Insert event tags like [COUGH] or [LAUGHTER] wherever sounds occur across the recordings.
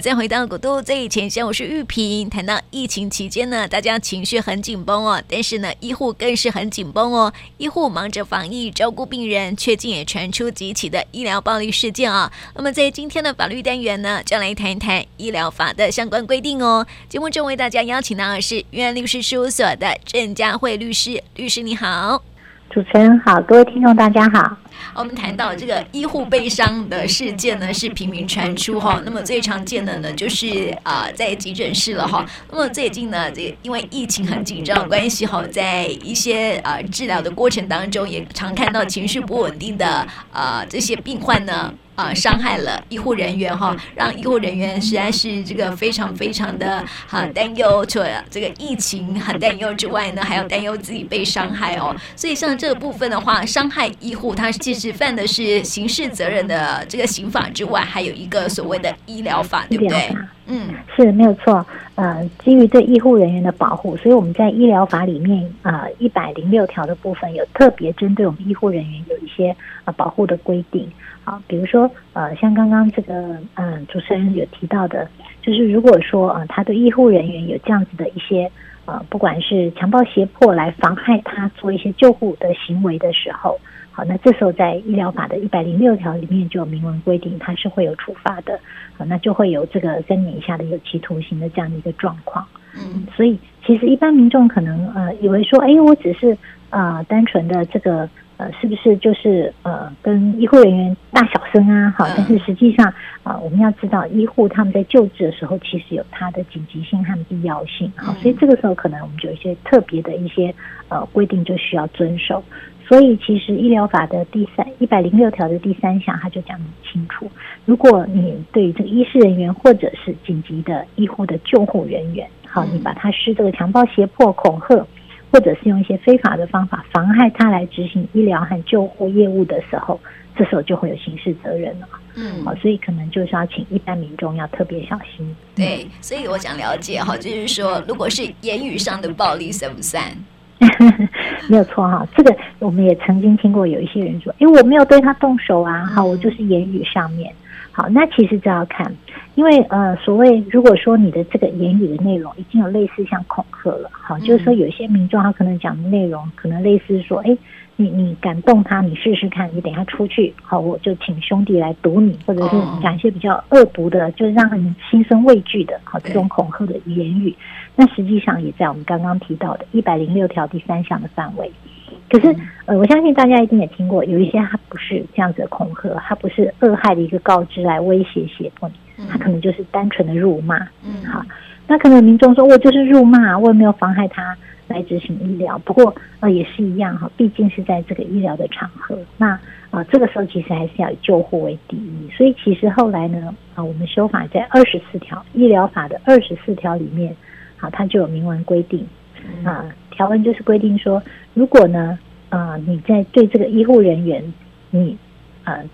再回到古都最前线，我是玉萍。谈到疫情期间呢，大家情绪很紧绷哦，但是呢，医护更是很紧绷哦。医护忙着防疫照顾病人，却竟也传出几起的医疗暴力事件啊。那么在今天的法律单元呢，将来谈一谈医疗法的相关规定哦。节目中为大家邀请到的是云安律师事务所的郑佳慧律师，律师你好。主持人好，各位听众大家好。我们谈到这个医护被伤的事件呢，是频频传出哈。[LAUGHS] 那么最常见的呢，就是啊、呃，在急诊室了哈。那么最近呢，这因为疫情很紧张的关系哈，在一些啊、呃、治疗的过程当中，也常看到情绪不稳定的啊、呃、这些病患呢。啊、呃，伤害了医护人员哈，让医护人员实在是这个非常非常的哈担忧，除了这个疫情很担忧之外呢，还要担忧自己被伤害哦。所以像这个部分的话，伤害医护，它其实犯的是刑事责任的这个刑法之外，还有一个所谓的医疗法，对不对？嗯，是没有错。呃，基于对医护人员的保护，所以我们在医疗法里面啊，一百零六条的部分有特别针对我们医护人员有一些呃保护的规定。好，比如说，呃，像刚刚这个，嗯、主持人有提到的，就是如果说，呃，他对医护人员有这样子的一些，呃，不管是强暴胁迫来妨害他做一些救护的行为的时候，好，那这时候在医疗法的一百零六条里面就有明文规定，它是会有处罚的，好，那就会有这个三年以下的有期徒刑的这样的一个状况。嗯，所以其实一般民众可能，呃，以为说，哎，我只是，呃，单纯的这个。呃，是不是就是呃，跟医护人员大小声啊？好，但是实际上啊、呃，我们要知道，医护他们在救治的时候，其实有它的紧急性和必要性。好，所以这个时候可能我们就有一些特别的一些呃规定就需要遵守。所以其实医疗法的第三一百零六条的第三项，它就讲得很清楚：如果你对于这个医师人员或者是紧急的医护的救护人员，好，你把他施这个强暴、胁迫、恐吓。或者是用一些非法的方法妨害他来执行医疗和救护业务的时候，这时候就会有刑事责任了。嗯，好，所以可能就是要请一般民众要特别小心。对，所以我想了解哈，就是说，如果是言语上的暴力算不算？[LAUGHS] 没有错哈，这个我们也曾经听过有一些人说，因为我没有对他动手啊，哈，我就是言语上面。好，那其实就要看，因为呃，所谓如果说你的这个言语的内容已经有类似像恐吓了，好，就是说有些民众他可能讲的内容可能类似说，哎，你你敢动他，你试试看，你等下出去，好，我就请兄弟来堵你，或者是讲一些比较恶毒的，就是让人心生畏惧的，好，这种恐吓的言语，那实际上也在我们刚刚提到的一百零六条第三项的范围。可是，呃，我相信大家一定也听过，有一些他不是这样子的恐吓，他不是恶害的一个告知来威胁胁迫你，他可能就是单纯的辱骂。嗯，好，那可能民众说，我就是辱骂，我也没有妨害他来执行医疗。不过，呃，也是一样哈，毕竟是在这个医疗的场合，那呃，这个时候其实还是要以救护为第一。所以，其实后来呢，啊，我们修法在二十四条医疗法的二十四条里面，好，它就有明文规定啊。条文就是规定说，如果呢，呃，你在对这个医护人员，你，呃，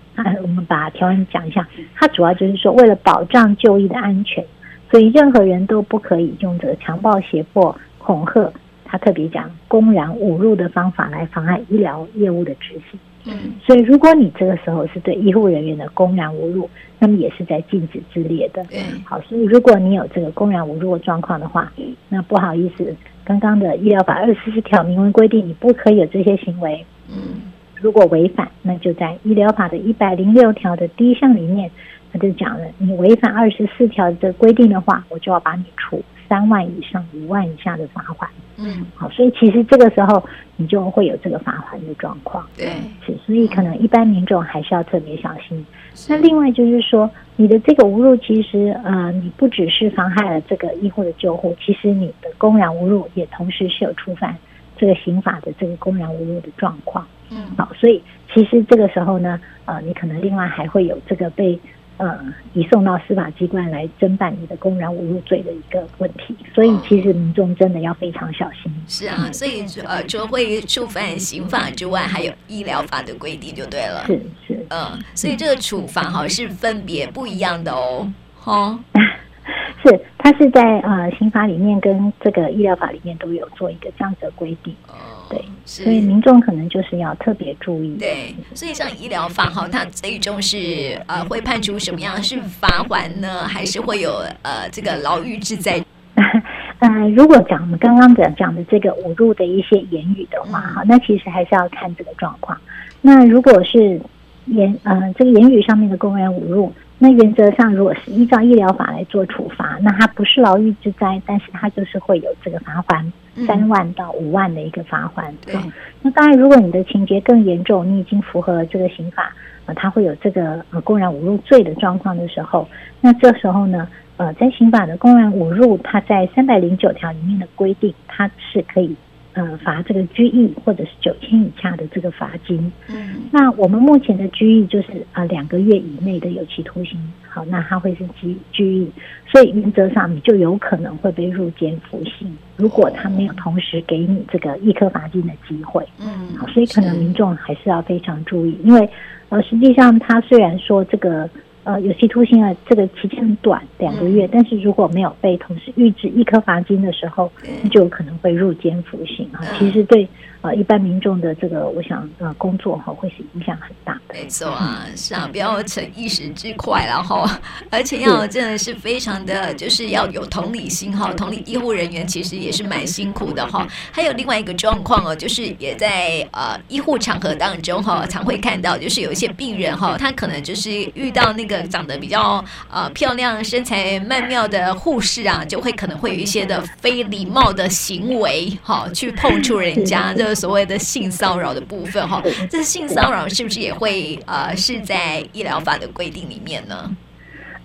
我们把条文讲一下，它主要就是说，为了保障就医的安全，所以任何人都不可以用这个强暴、胁迫、恐吓，他特别讲公然侮辱的方法来妨碍医疗业务的执行。嗯，所以如果你这个时候是对医护人员的公然侮辱，那么也是在禁止之列的。对，好，所以如果你有这个公然侮辱的状况的话，那不好意思，刚刚的医疗法二十四条明文规定你不可以有这些行为。嗯，如果违反，那就在医疗法的一百零六条的第一项里面，他就讲了，你违反二十四条的规定的话，我就要把你处三万以上五万以下的罚款。嗯，好，所以其实这个时候你就会有这个罚款的状况。对，是，所以可能一般民众还是要特别小心。那另外就是说，你的这个侮辱，其实呃，你不只是妨害了这个医护的救护，其实你的公然侮辱也同时是有触犯这个刑法的这个公然侮辱的状况。嗯，好，所以其实这个时候呢，呃，你可能另外还会有这个被。呃，移送到司法机关来侦办你的公然侮辱罪的一个问题，所以其实民众真的要非常小心。是啊，所以呃，除了会触犯刑法之外，还有医疗法的规定就对了。是是，嗯，所以这个处罚哈是分别不一样的哦。哈，[LAUGHS] [LAUGHS] 是，它是在呃刑法里面跟这个医疗法里面都有做一个这样子的规定。哦，对，所以民众可能就是要特别注意。对，所以像医疗法哈，它最终是呃会判处什么样？是罚锾呢，还是会有呃这个牢狱之灾？[LAUGHS] 呃，如果讲我们刚刚讲讲的这个侮辱的一些言语的话，哈，那其实还是要看这个状况。那如果是言呃这个言语上面的公然侮辱，那原则上如果是依照医疗法来做处罚，那它不是牢狱之灾，但是它就是会有这个罚款三万到五万的一个罚锾。对、嗯，那当然如果你的情节更严重，你已经符合了这个刑法，呃，它会有这个呃公然侮辱罪的状况的时候，那这时候呢？呃，在刑法的公然侮辱，它在三百零九条里面的规定，它是可以呃罚这个拘役或者是九千以下的这个罚金。嗯，那我们目前的拘役就是啊两个月以内的有期徒刑。好，那他会是拘拘役，所以原则上你就有可能会被入监服刑。如果他没有同时给你这个一颗罚金的机会，嗯，好，所以可能民众还是要非常注意，因为呃实际上他虽然说这个。呃，有期徒刑啊，这个期间很短，两个月。但是如果没有被同时预支一颗罚金的时候，那就有可能会入监服刑啊。其实对。呃，一般民众的这个，我想呃，工作哈会是影响很大的。没错啊，是啊，不要逞一时之快，然后而且要真的是非常的，就是要有同理心哈。同理，医护人员其实也是蛮辛苦的哈。还有另外一个状况哦，就是也在呃医护场合当中哈，常会看到，就是有一些病人哈，他可能就是遇到那个长得比较呃漂亮、身材曼妙的护士啊，就会可能会有一些的非礼貌的行为哈，去碰触人家就。所谓的性骚扰的部分，哈，[LAUGHS] 这性骚扰是不是也会呃是在医疗法的规定里面呢？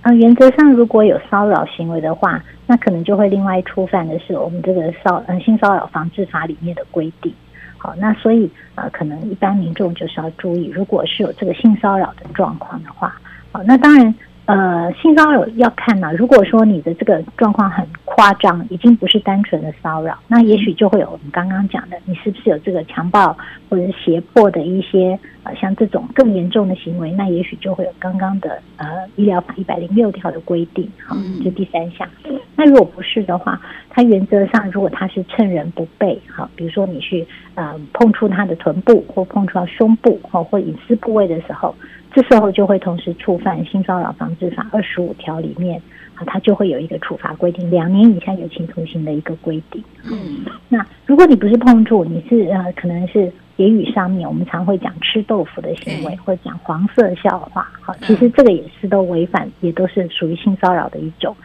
呃，原则上如果有骚扰行为的话，那可能就会另外触犯的是我们这个骚呃性骚扰防治法里面的规定。好，那所以呃，可能一般民众就是要注意，如果是有这个性骚扰的状况的话，好，那当然。呃，性骚扰要看呢、如果说你的这个状况很夸张，已经不是单纯的骚扰，那也许就会有我们刚刚讲的，你是不是有这个强暴或者胁迫的一些呃，像这种更严重的行为，那也许就会有刚刚的呃医疗法一百零六条的规定，好，就第三项。那如果不是的话，他原则上如果他是趁人不备，好，比如说你去呃碰触他的臀部或碰触到胸部，或，或隐私部位的时候。这时候就会同时触犯《性骚扰防治法》二十五条里面啊，它就会有一个处罚规定，两年以下有期徒刑的一个规定。嗯，那如果你不是碰触，你是呃，可能是言语上面，我们常会讲吃豆腐的行为，或者讲黄色笑话，好，其实这个也是都违反，也都是属于性骚扰的一种。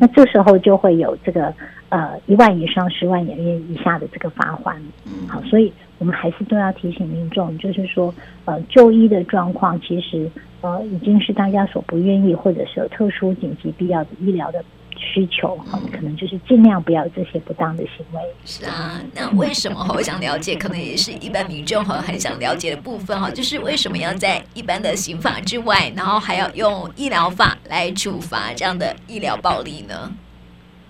那这时候就会有这个呃一万以上十万元以下的这个罚款。好，所以。我们还是都要提醒民众，就是说，呃，就医的状况其实呃已经是大家所不愿意，或者是有特殊紧急必要的医疗的需求，哈、嗯，可能就是尽量不要这些不当的行为。是啊，那为什么我想了解，可能也是一般民众哈很想了解的部分哈，就是为什么要在一般的刑法之外，然后还要用医疗法来处罚这样的医疗暴力呢？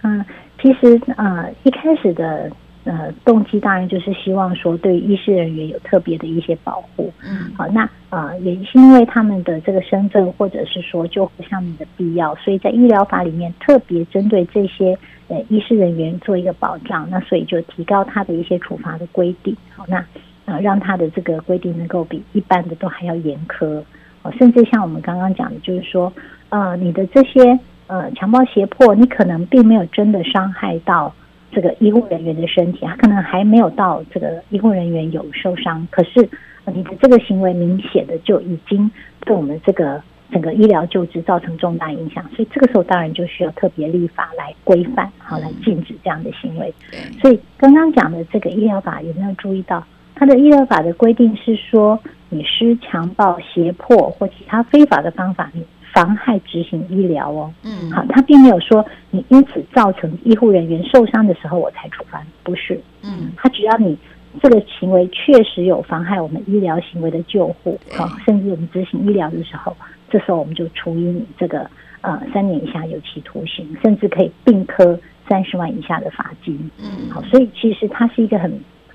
嗯，其实呃一开始的。呃，动机当然就是希望说对医师人员有特别的一些保护。嗯，好，那呃也是因为他们的这个身份或者是说救护上面的必要，所以在医疗法里面特别针对这些呃医师人员做一个保障。那所以就提高他的一些处罚的规定。好，那呃让他的这个规定能够比一般的都还要严苛。哦，甚至像我们刚刚讲的，就是说呃你的这些呃强暴胁迫，你可能并没有真的伤害到。这个医护人员的身体，他可能还没有到这个医护人员有受伤，可是你的这个行为明显的就已经对我们这个整个医疗救治造成重大影响，所以这个时候当然就需要特别立法来规范，好来禁止这样的行为。所以刚刚讲的这个医疗法有没有注意到，它的医疗法的规定是说，你施强暴、胁迫或其他非法的方法，你。妨害执行医疗哦，嗯，好，他并没有说你因此造成医护人员受伤的时候我才处罚，不是，嗯，他只要你这个行为确实有妨害我们医疗行为的救护，好，甚至我们执行医疗的时候，这时候我们就处以你这个呃三年以下有期徒刑，甚至可以并科三十万以下的罚金，嗯，好，所以其实它是一个很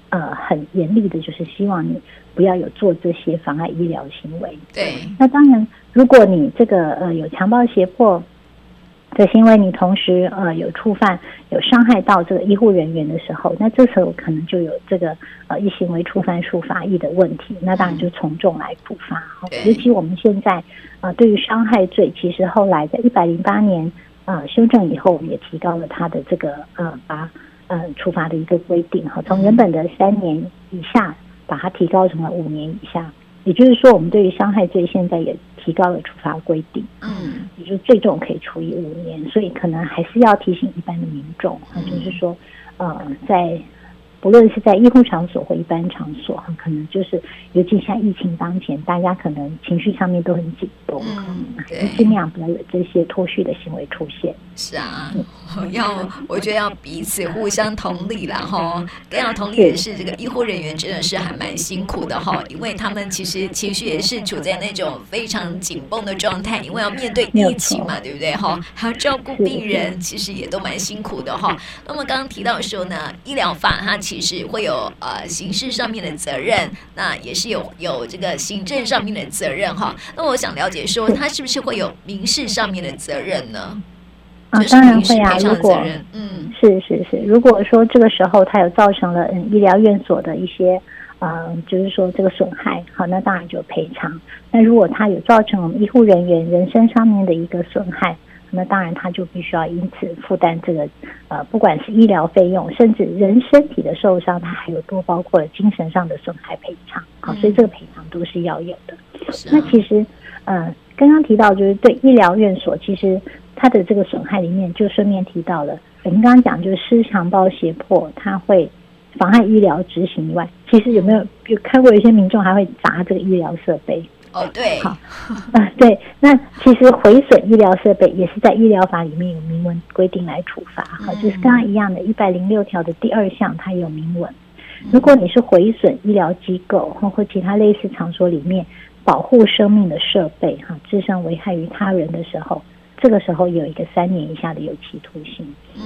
呃很严厉的，就是希望你不要有做这些妨碍医疗行为，对，那当然。如果你这个呃有强暴胁迫，的行为你同时呃有触犯、有伤害到这个医护人员的时候，那这时候可能就有这个呃一行为触犯处罚役的问题，那当然就从重来处罚。尤其我们现在呃对于伤害罪，其实后来在一百零八年呃修正以后，我们也提高了它的这个呃把呃处罚的一个规定哈，从原本的三年以下，把它提高成了五年以下。也就是说，我们对于伤害罪现在也提高了处罚规定，嗯，也就是最重可以处以五年，所以可能还是要提醒一般的民众，就是说，呃，在。无论是在医护场所或一般场所，可能就是，尤其像疫情当前，大家可能情绪上面都很紧绷，嗯，尽量不要有这些脱序的行为出现。是啊，要我觉得要彼此互相同理啦。哈。更要同理的是，这个医护人员真的是还蛮辛苦的哈，因为他们其实情绪也是处在那种非常紧绷的状态，因为要面对疫情嘛，对不对哈？还要照顾病人，其实也都蛮辛苦的哈。那么刚刚提到说呢，医疗法它其其实会有呃刑事上面的责任，那也是有有这个行政上面的责任哈。那我想了解说，他是不是会有民事上面的责任呢？啊，当然会啊。如果嗯，是是是，如果说这个时候他有造成了嗯医疗院所的一些呃，就是说这个损害，好，那当然就赔偿。那如果他有造成我们医护人员人身上面的一个损害。那当然，他就必须要因此负担这个，呃，不管是医疗费用，甚至人身体的受伤，他还有多包括了精神上的损害赔偿。好，所以这个赔偿都是要有的。那其实，呃，刚刚提到就是对医疗院所，其实它的这个损害里面，就顺便提到了，我们刚刚讲就是失强暴胁迫，它会妨碍医疗执行以外，其实有没有有看过有一些民众还会砸这个医疗设备？哦，对，好，啊，[LAUGHS] 对，那其实毁损医疗设备也是在医疗法里面有明文规定来处罚，哈、嗯，就是刚刚一样的，一百零六条的第二项，它有明文，如果你是毁损医疗机构或或其他类似场所里面保护生命的设备，哈，致伤危害于他人的时候，这个时候有一个三年以下的有期徒刑，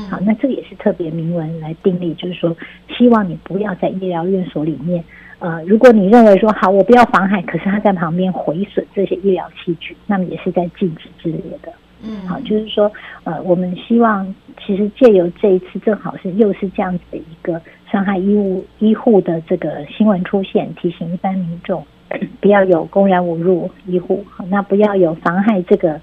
好，那这个也是特别明文来定立，就是说希望你不要在医疗院所里面。呃，如果你认为说好，我不要妨害，可是他在旁边毁损这些医疗器具，那么也是在禁止之列的。嗯，好，就是说，呃，我们希望其实借由这一次，正好是又是这样子的一个伤害医务医护的这个新闻出现，提醒一般民众 [CLEARS THROAT] 不要有公然侮辱医护，好，那不要有妨害这个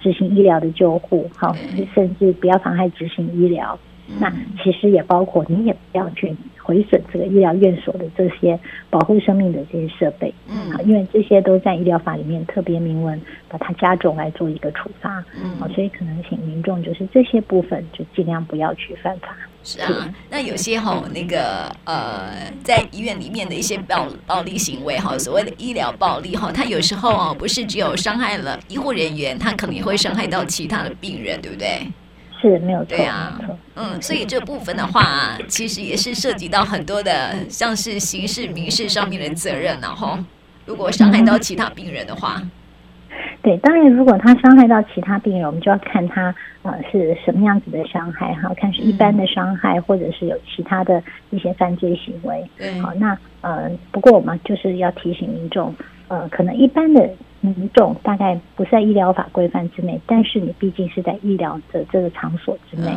执行医疗的救护，好，甚至不要妨害执行医疗。那其实也包括你也不要去毁损这个医疗院所的这些保护生命的这些设备，嗯，因为这些都在医疗法里面特别明文把它加重来做一个处罚，嗯，所以可能请民众就是这些部分就尽量不要去犯法。是啊，那有些哈那个呃，在医院里面的一些暴暴力行为哈，所谓的医疗暴力哈，它有时候哦不是只有伤害了医护人员，它可能也会伤害到其他的病人，对不对？是没有错，对啊，嗯，所以这部分的话，其实也是涉及到很多的，像是刑事、民事上面的责任，然后如果伤害到其他病人的话，对，当然如果他伤害到其他病人，我们就要看他呃是什么样子的伤害哈，看是一般的伤害，或者是有其他的一些犯罪行为。对，好，那呃，不过我们就是要提醒民众，呃，可能一般的。民众大概不在医疗法规范之内，但是你毕竟是在医疗的这个场所之内，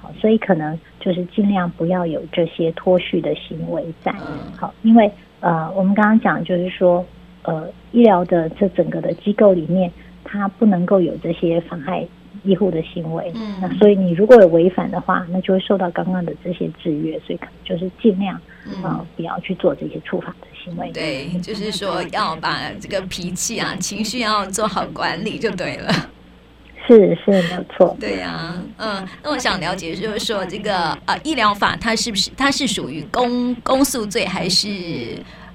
好，所以可能就是尽量不要有这些脱序的行为在，好，因为呃，我们刚刚讲就是说，呃，医疗的这整个的机构里面，它不能够有这些妨害医护的行为，嗯那所以你如果有违反的话，那就会受到刚刚的这些制约，所以可能就是尽量啊、呃，不要去做这些触法的行为。对，就是说要把这个脾气啊、情绪要做好管理就对了。[LAUGHS] 是是没有错。对呀、啊，嗯，那我想了解，就是说这个呃医疗法它是不是它是属于公公诉罪，还是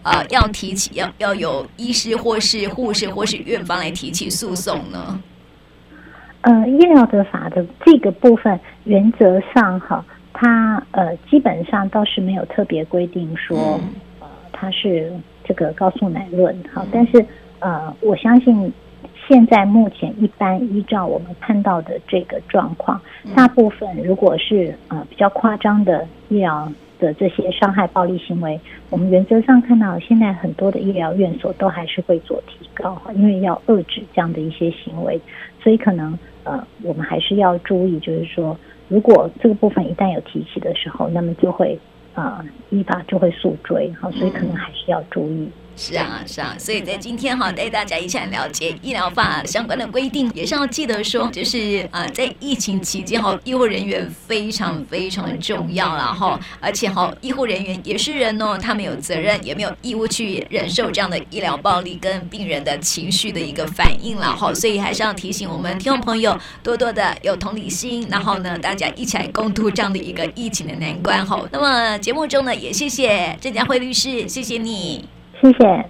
呃要提起要要有医师或是护士或是院方来提起诉讼呢？呃，医疗的法的这个部分，原则上哈，它呃基本上倒是没有特别规定说。嗯它是这个告诉乃论好，但是呃，我相信现在目前一般依照我们看到的这个状况，大部分如果是呃比较夸张的医疗的这些伤害暴力行为，我们原则上看到现在很多的医疗院所都还是会做提高，因为要遏制这样的一些行为，所以可能呃，我们还是要注意，就是说，如果这个部分一旦有提起的时候，那么就会啊、呃，依法就会诉追，好，所以可能还是要注意。是啊，是啊，所以在今天哈，带大家一起来了解医疗法相关的规定，也是要记得说，就是啊，在疫情期间哈，医护人员非常非常的重要了哈，而且哈，医护人员也是人哦，他们有责任，也没有义务去忍受这样的医疗暴力跟病人的情绪的一个反应了哈，所以还是要提醒我们听众朋友多多的有同理心，然后呢，大家一起来共度这样的一个疫情的难关哈。那么节目中呢，也谢谢郑家辉律师，谢谢你。谢谢。